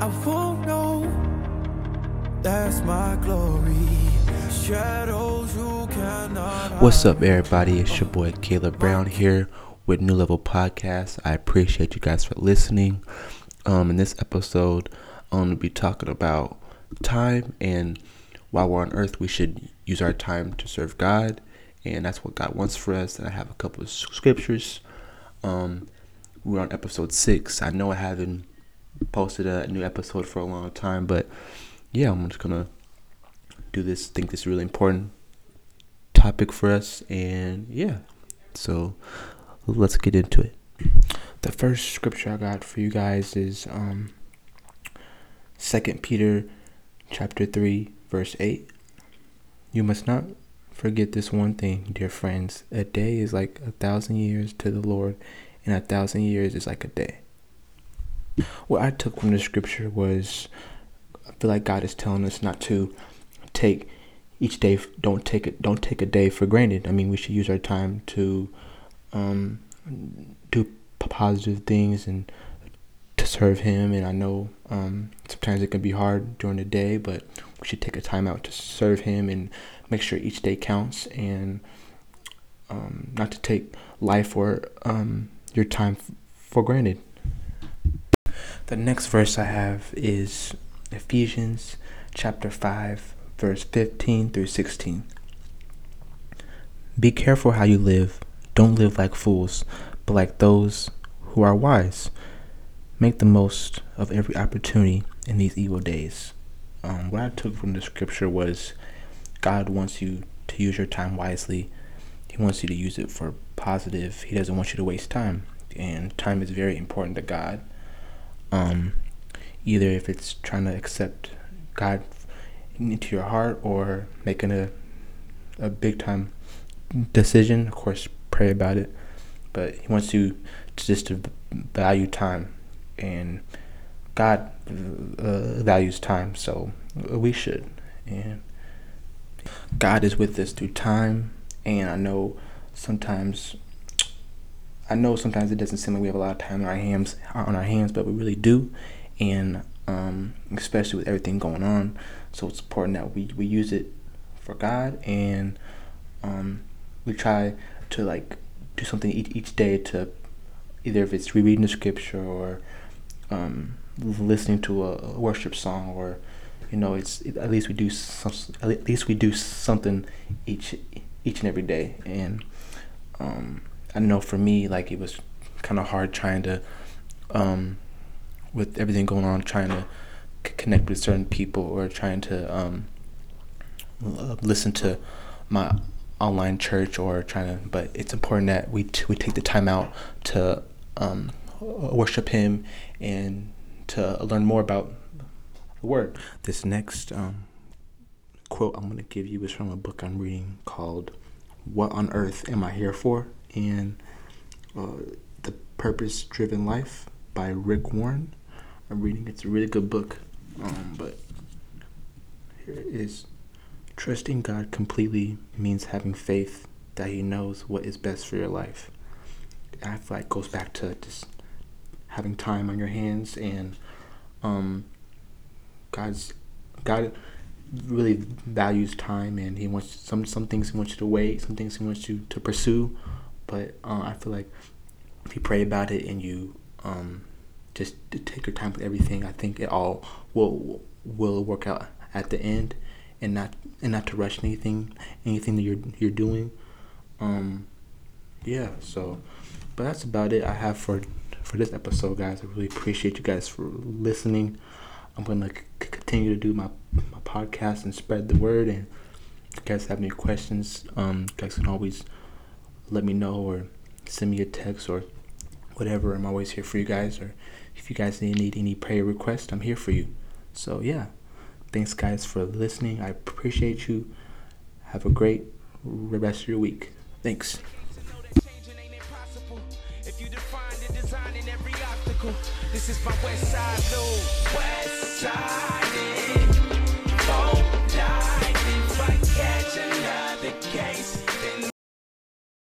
I won't know. That's my glory. Shadows you cannot. What's up, everybody? It's your boy Caleb Brown here with New Level Podcast. I appreciate you guys for listening. Um, in this episode, I'm going to be talking about time and while we're on earth, we should use our time to serve God, and that's what God wants for us. And I have a couple of scriptures. Um, we're on episode six. I know I haven't posted a new episode for a long time, but yeah, I'm just gonna do this. Think this is really important topic for us, and yeah, so let's get into it. The first scripture I got for you guys is um, Second Peter chapter 3 verse 8 You must not forget this one thing, dear friends. A day is like a thousand years to the Lord, and a thousand years is like a day. What I took from the scripture was I feel like God is telling us not to take each day don't take it don't take a day for granted. I mean, we should use our time to um, do positive things and to serve Him. And I know um, sometimes it can be hard during the day, but we should take a time out to serve Him and make sure each day counts and um, not to take life or um, your time for granted. The next verse I have is Ephesians chapter 5, verse 15 through 16. Be careful how you live. Don't live like fools, but like those who are wise. Make the most of every opportunity in these evil days. Um, what I took from the scripture was God wants you to use your time wisely. He wants you to use it for positive. He doesn't want you to waste time. And time is very important to God. Um, either if it's trying to accept God into your heart or making a a big time decision, of course, pray about it. But He wants you to just to value time, and God uh, values time, so we should. And God is with us through time, and I know sometimes. I know sometimes it doesn't seem like we have a lot of time on our hands, on our hands, but we really do, and um, especially with everything going on. So it's important that we, we use it for God, and um, we try to like do something each, each day to either if it's rereading the scripture or um, listening to a worship song or you know it's it, at least we do some at least we do something each each and every day and um, I know for me like it was kind of hard trying to um, with everything going on trying to c- connect with certain people or trying to um, listen to my online church or trying to but it's important that we t- we take the time out to um, worship him and to learn more about the word. This next um, quote i'm going to give you is from a book i'm reading called what on earth am i here for? And uh, the purpose driven life by rick warren. I'm reading it's a really good book um, but here it is. Trusting God completely means having faith that He knows what is best for your life. I feel like goes back to just having time on your hands and um, God's God really values time and He wants some some things He wants you to wait, some things He wants you to pursue. But uh, I feel like if you pray about it and you um, just take your time with everything, I think it all will will work out at the end and not and not to rush anything anything that you're you're doing. Um yeah so but that's about it i have for for this episode guys. I really appreciate you guys for listening. I'm gonna c- continue to do my my podcast and spread the word and if you guys have any questions um you guys can always let me know or send me a text or whatever i'm always here for you guys or if you guys need any prayer requests i'm here for you so yeah Thanks, guys, for listening. I appreciate you. Have a great rest of your week. Thanks. This is my west side. West side.